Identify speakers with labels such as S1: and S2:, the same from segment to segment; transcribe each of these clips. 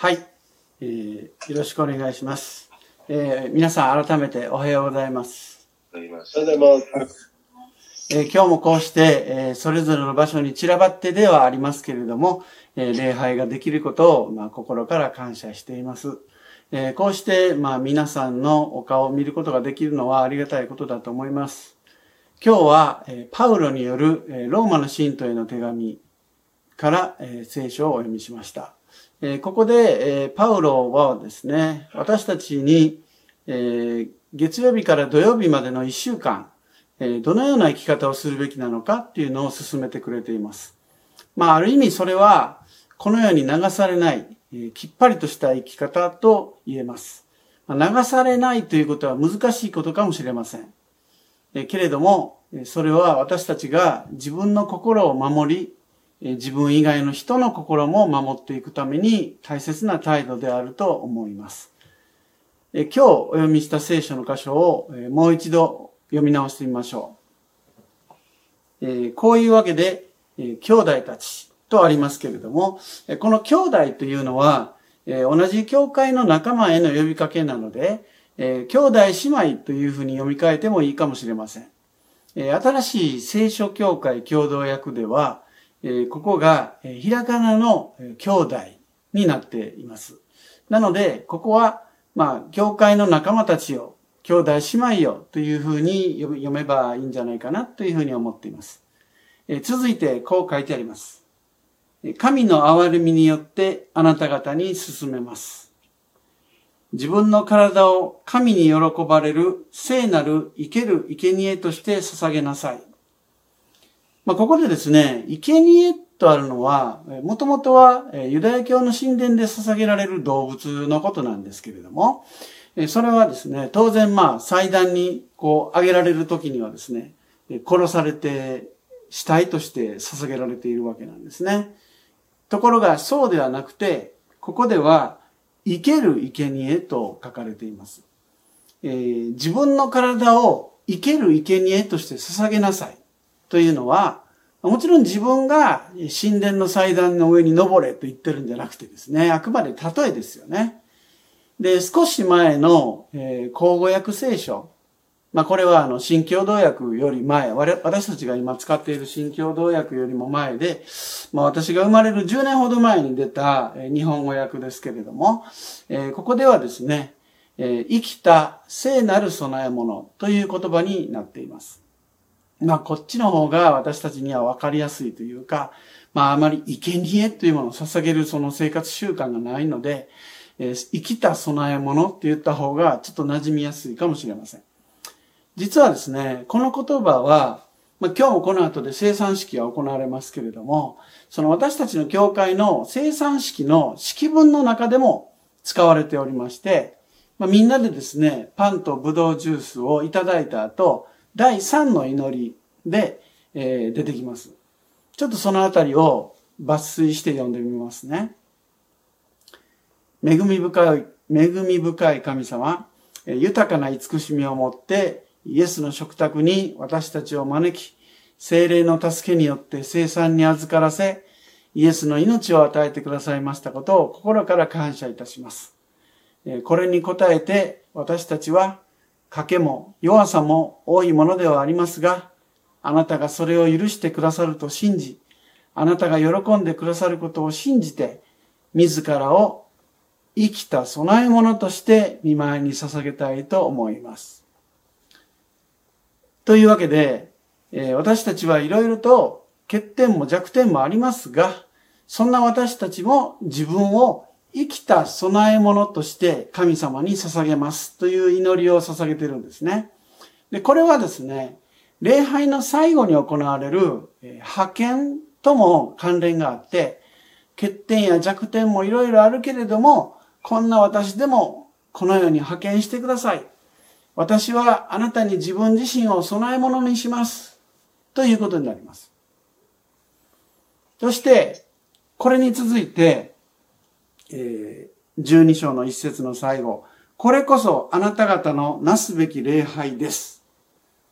S1: はい、えー、よろしくお願いします。えー、皆さん改めておはようございます。
S2: おはようございます。
S1: えー、今日もこうして、えー、それぞれの場所に散らばってではありますけれども、えー、礼拝ができることを、まあ、心から感謝しています。えー、こうして、まあ、皆さんのお顔を見ることができるのはありがたいことだと思います。今日は、えー、パウロによる、えー、ローマの信徒への手紙から、えー、聖書をお読みしました。えここで、えパウロはですね、私たちに、え月曜日から土曜日までの1週間、えどのような生き方をするべきなのかっていうのを進めてくれています。まあ、ある意味それは、このように流されない、えきっぱりとした生き方と言えます。流されないということは難しいことかもしれません。えけれども、それは私たちが自分の心を守り、自分以外の人の心も守っていくために大切な態度であると思います。今日お読みした聖書の箇所をもう一度読み直してみましょう。こういうわけで、兄弟たちとありますけれども、この兄弟というのは、同じ教会の仲間への呼びかけなので、兄弟姉妹というふうに読み替えてもいいかもしれません。新しい聖書教会共同訳では、えここがえひらがなの兄弟になっています。なので、ここは、まあ、教会の仲間たちよ、兄弟姉妹よというふうに読めばいいんじゃないかなというふうに思っています。え続いて、こう書いてあります。神の憐れみによってあなた方に進めます。自分の体を神に喜ばれる聖なる生ける生贄として捧げなさい。まあ、ここでですね、生贄とあるのは、もともとはユダヤ教の神殿で捧げられる動物のことなんですけれども、それはですね、当然まあ祭壇にこう挙げられる時にはですね、殺されて死体として捧げられているわけなんですね。ところがそうではなくて、ここでは生ける生贄と書かれています。えー、自分の体を生ける生贄として捧げなさい。というのは、もちろん自分が神殿の祭壇の上に登れと言ってるんじゃなくてですね、あくまで例えですよね。で、少し前の、えー、口語訳聖書。まあこれはあの、新共同訳より前、私たちが今使っている新共同訳よりも前で、まあ私が生まれる10年ほど前に出たえ日本語訳ですけれども、えー、ここではですね、えー、生きた聖なる備え物という言葉になっています。まあ、こっちの方が私たちには分かりやすいというか、まあ、あまり生贄というものを捧げるその生活習慣がないので、えー、生きた供え物って言った方がちょっと馴染みやすいかもしれません。実はですね、この言葉は、まあ、今日もこの後で生産式が行われますけれども、その私たちの教会の生産式の式文の中でも使われておりまして、まあ、みんなでですね、パンとブドウジュースをいただいた後、第3の祈りで、えー、出てきます。ちょっとそのあたりを抜粋して読んでみますね。恵み深い、恵み深い神様、豊かな慈しみを持ってイエスの食卓に私たちを招き、精霊の助けによって生産に預からせ、イエスの命を与えてくださいましたことを心から感謝いたします。これに応えて私たちは賭けも弱さも多いものではありますが、あなたがそれを許してくださると信じ、あなたが喜んでくださることを信じて、自らを生きた備え物として見舞いに捧げたいと思います。というわけで、え私たちはいろいろと欠点も弱点もありますが、そんな私たちも自分を生きた供え物として神様に捧げますという祈りを捧げてるんですね。で、これはですね、礼拝の最後に行われる派遣とも関連があって、欠点や弱点もいろいろあるけれども、こんな私でもこのように派遣してください。私はあなたに自分自身を供え物にします。ということになります。そして、これに続いて、えー、12章の一節の最後、これこそあなた方のなすべき礼拝です。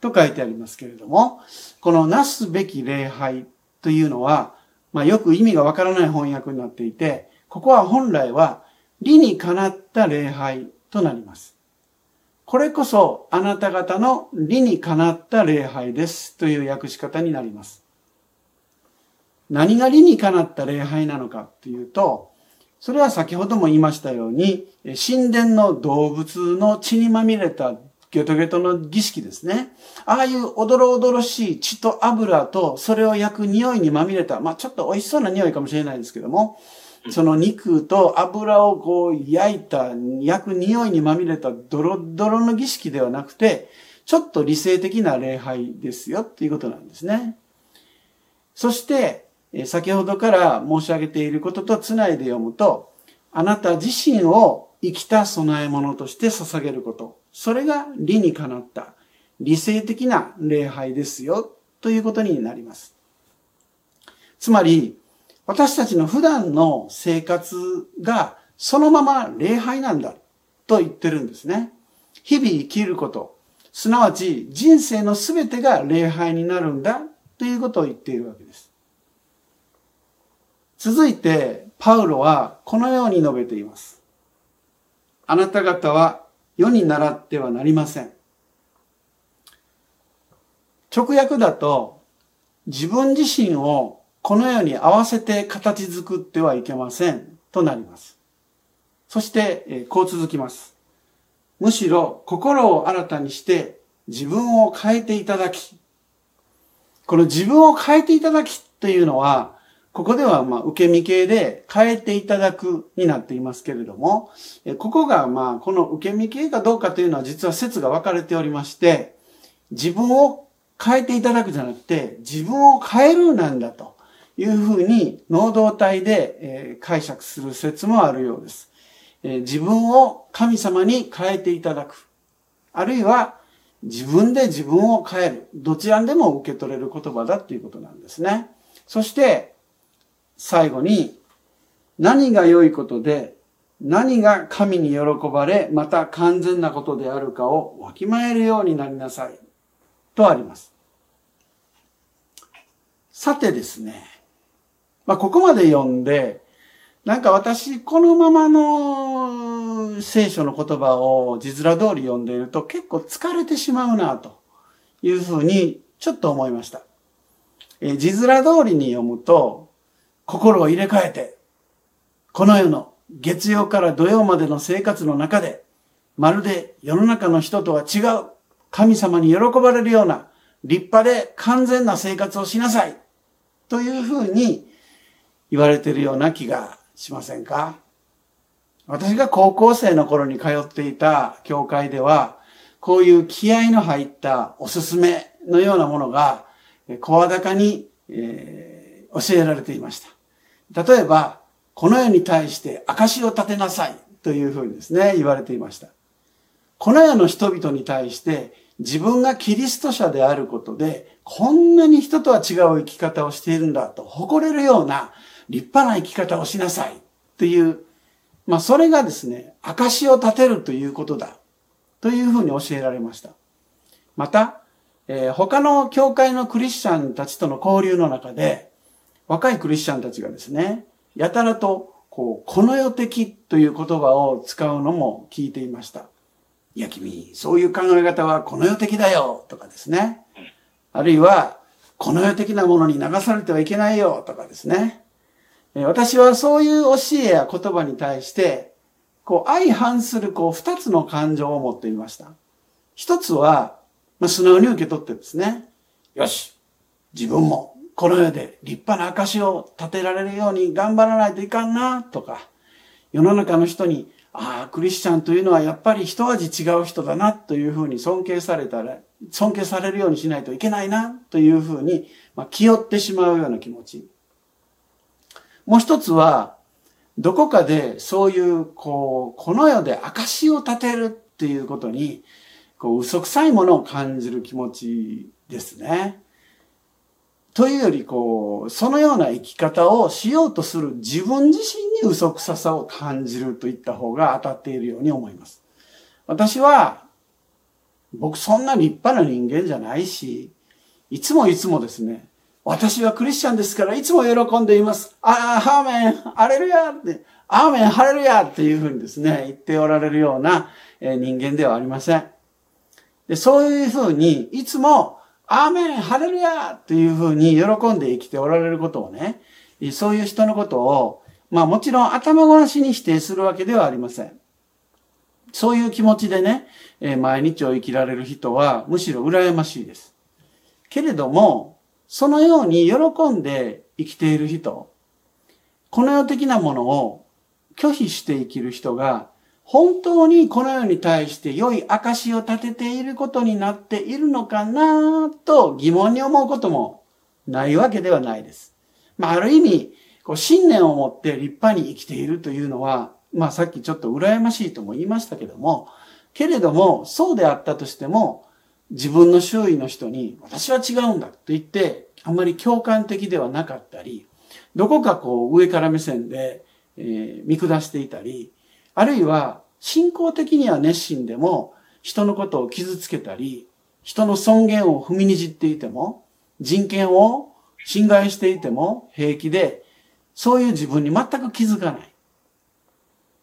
S1: と書いてありますけれども、このなすべき礼拝というのは、まあ、よく意味がわからない翻訳になっていて、ここは本来は理にかなった礼拝となります。これこそあなた方の理にかなった礼拝ですという訳し方になります。何が理にかなった礼拝なのかというと、それは先ほども言いましたように、神殿の動物の血にまみれたゲトゲトの儀式ですね。ああいうおどろおどろしい血と油とそれを焼く匂いにまみれた、まあちょっと美味しそうな匂いかもしれないですけども、その肉と油をこう焼いた、焼く匂いにまみれたドロドロの儀式ではなくて、ちょっと理性的な礼拝ですよっていうことなんですね。そして、先ほどから申し上げていることとつないで読むと、あなた自身を生きた供え物として捧げること。それが理にかなった理性的な礼拝ですよということになります。つまり、私たちの普段の生活がそのまま礼拝なんだと言ってるんですね。日々生きること、すなわち人生の全てが礼拝になるんだということを言っているわけです。続いて、パウロはこのように述べています。あなた方は世に習ってはなりません。直訳だと、自分自身をこのように合わせて形作ってはいけませんとなります。そして、こう続きます。むしろ心を新たにして自分を変えていただき、この自分を変えていただきというのは、ここではまあ受け身形で変えていただくになっていますけれども、ここがまあこの受け身形かどうかというのは実は説が分かれておりまして、自分を変えていただくじゃなくて、自分を変えるなんだと。いうふうに能動体で解釈する説もあるようです。自分を神様に変えていただく。あるいは自分で自分を変える。どちらでも受け取れる言葉だということなんですね。そして最後に何が良いことで何が神に喜ばれ、また完全なことであるかをわきまえるようになりなさい。とあります。さてですね。まあ、ここまで読んで、なんか私、このままの聖書の言葉を字面通り読んでいると結構疲れてしまうな、というふうにちょっと思いました。え字面通りに読むと、心を入れ替えて、この世の月曜から土曜までの生活の中で、まるで世の中の人とは違う、神様に喜ばれるような立派で完全な生活をしなさい。というふうに言われているような気がしませんか？私が高校生の頃に通っていた教会では、こういう気合の入ったおすすめのようなものが、声高に、えー、教えられていました。例えば、この世に対して証を立てなさいというふうにですね、言われていました。この世の人々に対して自分がキリスト者であることで、こんなに人とは違う生き方をしているんだと誇れるような立派な生き方をしなさいという、まあそれがですね、証を立てるということだというふうに教えられました。また、えー、他の教会のクリスチャンたちとの交流の中で、若いクリスチャンたちがですね、やたらと、こう、この世的という言葉を使うのも聞いていました。いや君、そういう考え方はこの世的だよとかですね。あるいは、この世的なものに流されてはいけないよとかですね。私はそういう教えや言葉に対して、こう相反するこう二つの感情を持っていました。一つは、まあ、素直に受け取ってですね、よし、自分もこの世で立派な証を立てられるように頑張らないといかんな、とか、世の中の人に、ああ、クリスチャンというのはやっぱり一味違う人だな、というふうに尊敬されたら、尊敬されるようにしないといけないな、というふうに、まあ、気負ってしまうような気持ち。もう一つは、どこかでそういう、こう、この世で証を立てるっていうことに、こう、嘘くさいものを感じる気持ちですね。というより、こう、そのような生き方をしようとする自分自身に嘘くささを感じるといった方が当たっているように思います。私は、僕そんな立派な人間じゃないし、いつもいつもですね、私はクリスチャンですからいつも喜んでいます。ああ、ハーメン、アレルヤって、アーメン、ハレルヤっていうふうにですね、言っておられるような人間ではありません。でそういうふうに、いつも、アーメン、ハレルヤっていうふうに喜んで生きておられることをね、そういう人のことを、まあもちろん頭ごなしに否定するわけではありません。そういう気持ちでね、毎日を生きられる人はむしろ羨ましいです。けれども、そのように喜んで生きている人、この世的なものを拒否して生きる人が、本当にこの世に対して良い証を立てていることになっているのかなと疑問に思うこともないわけではないです。まあ、ある意味、こう信念を持って立派に生きているというのは、まあさっきちょっと羨ましいとも言いましたけども、けれども、そうであったとしても、自分の周囲の人に、私は違うんだと言って、あんまり共感的ではなかったり、どこかこう上から目線で、えー、見下していたり、あるいは信仰的には熱心でも、人のことを傷つけたり、人の尊厳を踏みにじっていても、人権を侵害していても平気で、そういう自分に全く気づかない。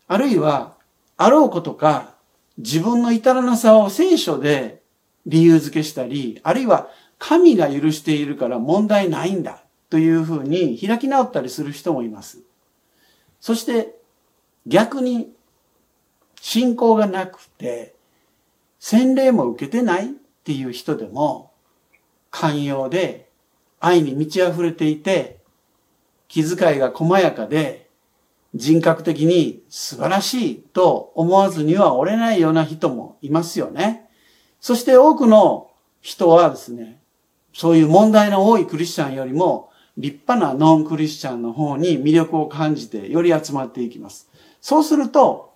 S1: あるいは、あろうことか、自分の至らなさを聖書で理由付けしたり、あるいは神が許しているから問題ないんだというふうに開き直ったりする人もいます。そして逆に信仰がなくて洗礼も受けてないっていう人でも寛容で愛に満ち溢れていて気遣いが細やかで人格的に素晴らしいと思わずには折れないような人もいますよね。そして多くの人はですね、そういう問題の多いクリスチャンよりも立派なノンクリスチャンの方に魅力を感じてより集まっていきます。そうすると、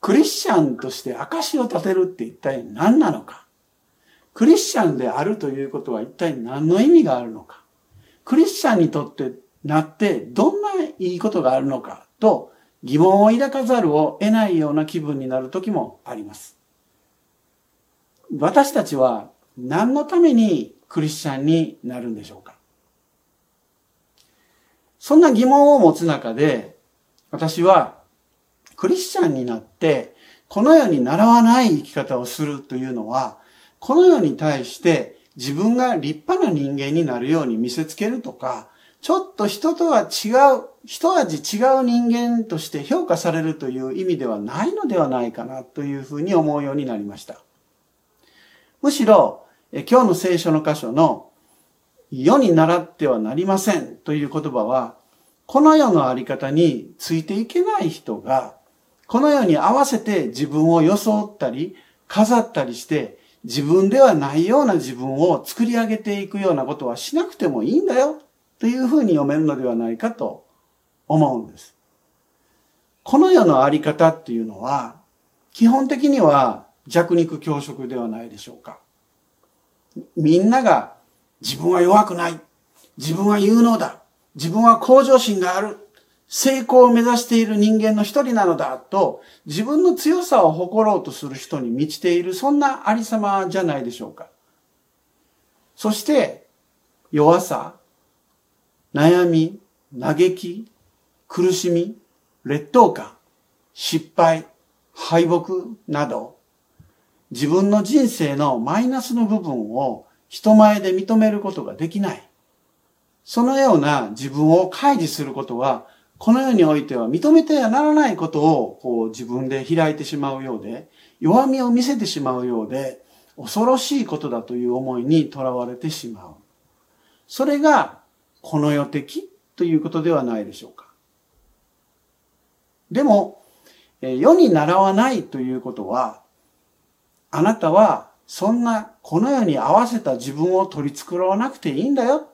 S1: クリスチャンとして証を立てるって一体何なのか。クリスチャンであるということは一体何の意味があるのか。クリスチャンにとってなってどんないいことがあるのかと疑問を抱かざるを得ないような気分になる時もあります。私たちは何のためにクリスチャンになるんでしょうか。そんな疑問を持つ中で、私はクリスチャンになって、この世に習わない生き方をするというのは、この世に対して自分が立派な人間になるように見せつけるとか、ちょっと人とは違う、一味違う人間として評価されるという意味ではないのではないかなというふうに思うようになりました。むしろ、今日の聖書の箇所の世に習ってはなりませんという言葉は、この世のあり方についていけない人が、この世に合わせて自分を装ったり、飾ったりして、自分ではないような自分を作り上げていくようなことはしなくてもいいんだよというふうに読めるのではないかと思うんです。この世のあり方っていうのは、基本的には弱肉強食ではないでしょうか。みんなが自分は弱くない。自分は有能だ。自分は向上心がある。成功を目指している人間の一人なのだと、自分の強さを誇ろうとする人に満ちている、そんなありさまじゃないでしょうか。そして、弱さ、悩み、嘆き、苦しみ、劣等感、失敗、敗北など、自分の人生のマイナスの部分を人前で認めることができない。そのような自分を開示することは、この世においては認めてはならないことをこう自分で開いてしまうようで、弱みを見せてしまうようで、恐ろしいことだという思いにとらわれてしまう。それがこの世的ということではないでしょうか。でも、世に習わないということは、あなたはそんなこの世に合わせた自分を取り繕わなくていいんだよ。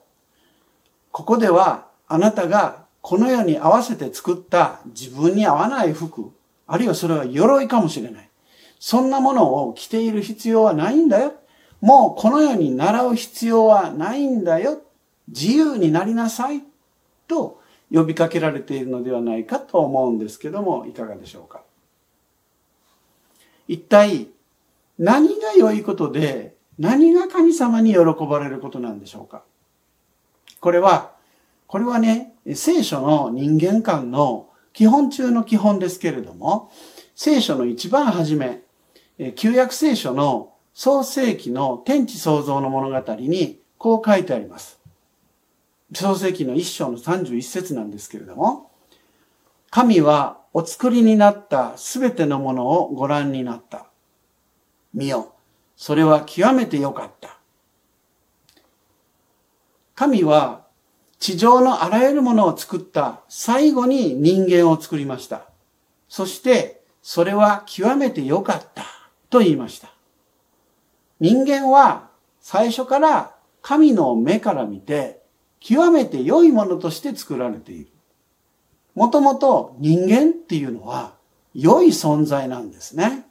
S1: ここではあなたがこの世に合わせて作った自分に合わない服、あるいはそれは鎧かもしれない。そんなものを着ている必要はないんだよ。もうこの世に習う必要はないんだよ。自由になりなさいと呼びかけられているのではないかと思うんですけども、いかがでしょうか。一体何が良いことで何が神様に喜ばれることなんでしょうか。これは、これはね、聖書の人間間の基本中の基本ですけれども、聖書の一番初め、旧約聖書の創世記の天地創造の物語にこう書いてあります。創世記の一章の31節なんですけれども、神はお作りになったすべてのものをご覧になった。見よ。それは極めて良かった。神は地上のあらゆるものを作った最後に人間を作りました。そしてそれは極めて良かったと言いました。人間は最初から神の目から見て極めて良いものとして作られている。もともと人間っていうのは良い存在なんですね。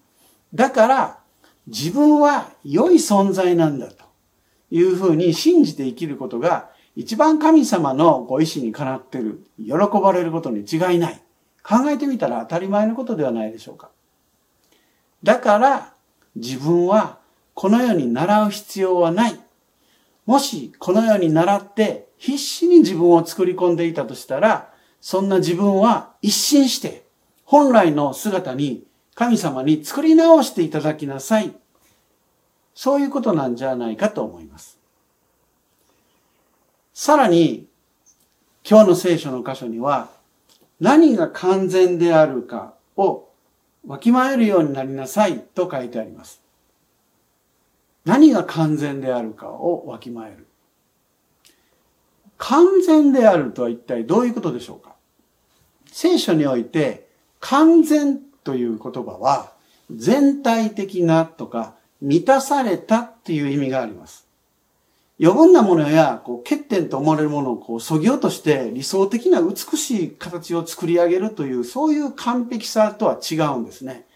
S1: だから自分は良い存在なんだというふうに信じて生きることが一番神様のご意志にかなってる、喜ばれることに違いない。考えてみたら当たり前のことではないでしょうか。だから自分はこの世に習う必要はない。もしこの世に習って必死に自分を作り込んでいたとしたら、そんな自分は一新して本来の姿に神様に作り直していただきなさい。そういうことなんじゃないかと思います。さらに、今日の聖書の箇所には、何が完全であるかをわきまえるようになりなさいと書いてあります。何が完全であるかをわきまえる。完全であるとは一体どういうことでしょうか？聖書において完全という言葉は全体的なとか満たされたっていう意味があります。余分なものやこう欠点と思われるものをこう削ぎ落として理想的な美しい形を作り上げるというそういう完璧さとは違うんですね。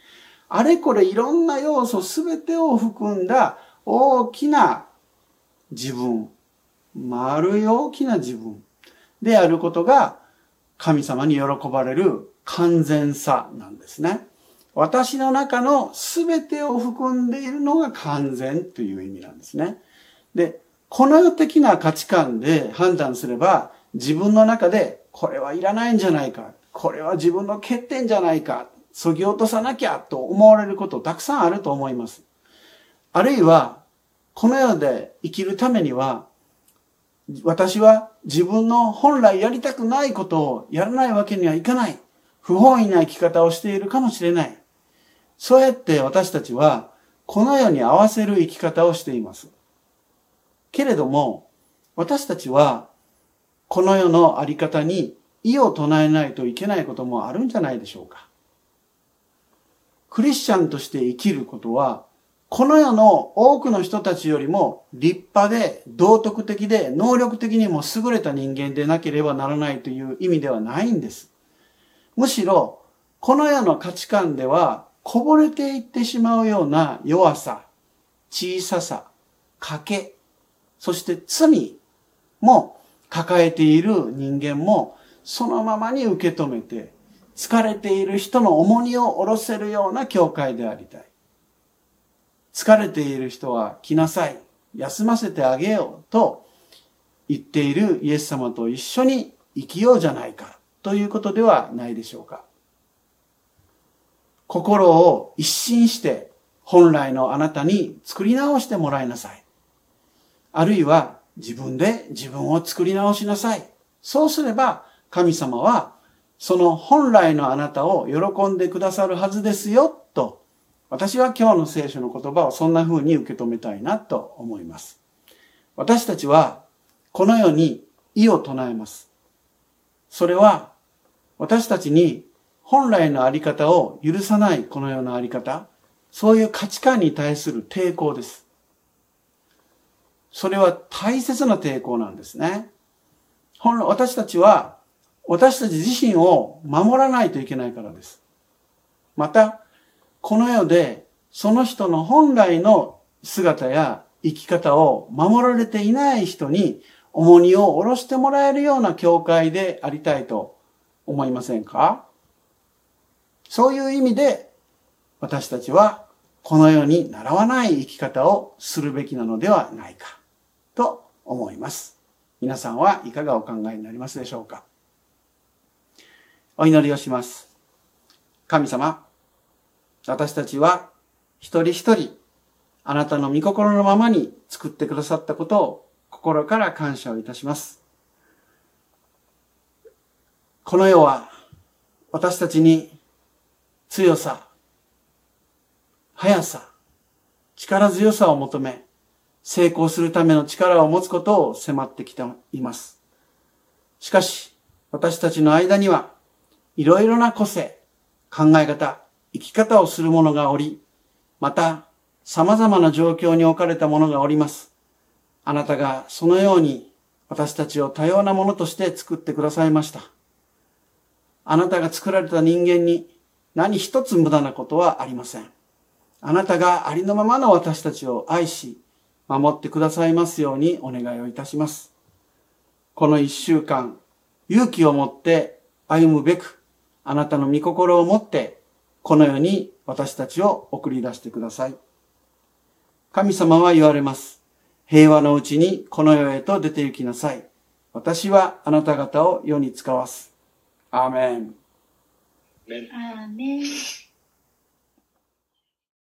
S1: あれこれいろんな要素すべてを含んだ大きな自分、丸い大きな自分であることが神様に喜ばれる完全さなんですね。私の中の全てを含んでいるのが完全という意味なんですね。で、この世的な価値観で判断すれば、自分の中でこれはいらないんじゃないか、これは自分の欠点じゃないか、そぎ落とさなきゃと思われることたくさんあると思います。あるいは、この世で生きるためには、私は自分の本来やりたくないことをやらないわけにはいかない。不本意な生き方をしているかもしれない。そうやって私たちは、この世に合わせる生き方をしています。けれども、私たちは、この世のあり方に異を唱えないといけないこともあるんじゃないでしょうか。クリスチャンとして生きることは、この世の多くの人たちよりも立派で道徳的で能力的にも優れた人間でなければならないという意味ではないんです。むしろ、この世の価値観ではこぼれていってしまうような弱さ、小ささ、賭け、そして罪も抱えている人間もそのままに受け止めて、疲れている人の重荷を下ろせるような教会でありたい。疲れている人は来なさい。休ませてあげようと言っているイエス様と一緒に生きようじゃないかということではないでしょうか。心を一新して本来のあなたに作り直してもらいなさい。あるいは自分で自分を作り直しなさい。そうすれば神様はその本来のあなたを喜んでくださるはずですよと私は今日の聖書の言葉をそんな風に受け止めたいなと思います。私たちはこの世に意を唱えます。それは私たちに本来のあり方を許さないこの世のあり方、そういう価値観に対する抵抗です。それは大切な抵抗なんですね。本来私たちは私たち自身を守らないといけないからです。また、この世でその人の本来の姿や生き方を守られていない人に重荷を下ろしてもらえるような教会でありたいと思いませんか？そういう意味で私たちはこの世に習わない生き方をするべきなのではないかと思います。皆さんはいかがお考えになりますでしょうか？お祈りをします。神様、私たちは一人一人、あなたの御心のままに作ってくださったことを心から感謝をいたします。この世は私たちに強さ、速さ、力強さを求め、成功するための力を持つことを迫ってきています。しかし、私たちの間には、いろいろな個性、考え方、生き方をする者がおり、また、様々な状況に置かれた者がおります。あなたがそのように私たちを多様なものとして作ってくださいました。あなたが作られた人間に何一つ無駄なことはありません。あなたがありのままの私たちを愛し、守ってくださいますようにお願いをいたします。この一週間、勇気を持って歩むべく、あなたの御心を持って、この世に私たちを送り出してください。神様は言われます。平和のうちにこの世へと出て行きなさい。私はあなた方を世に使わす。アーメン。
S3: アーメン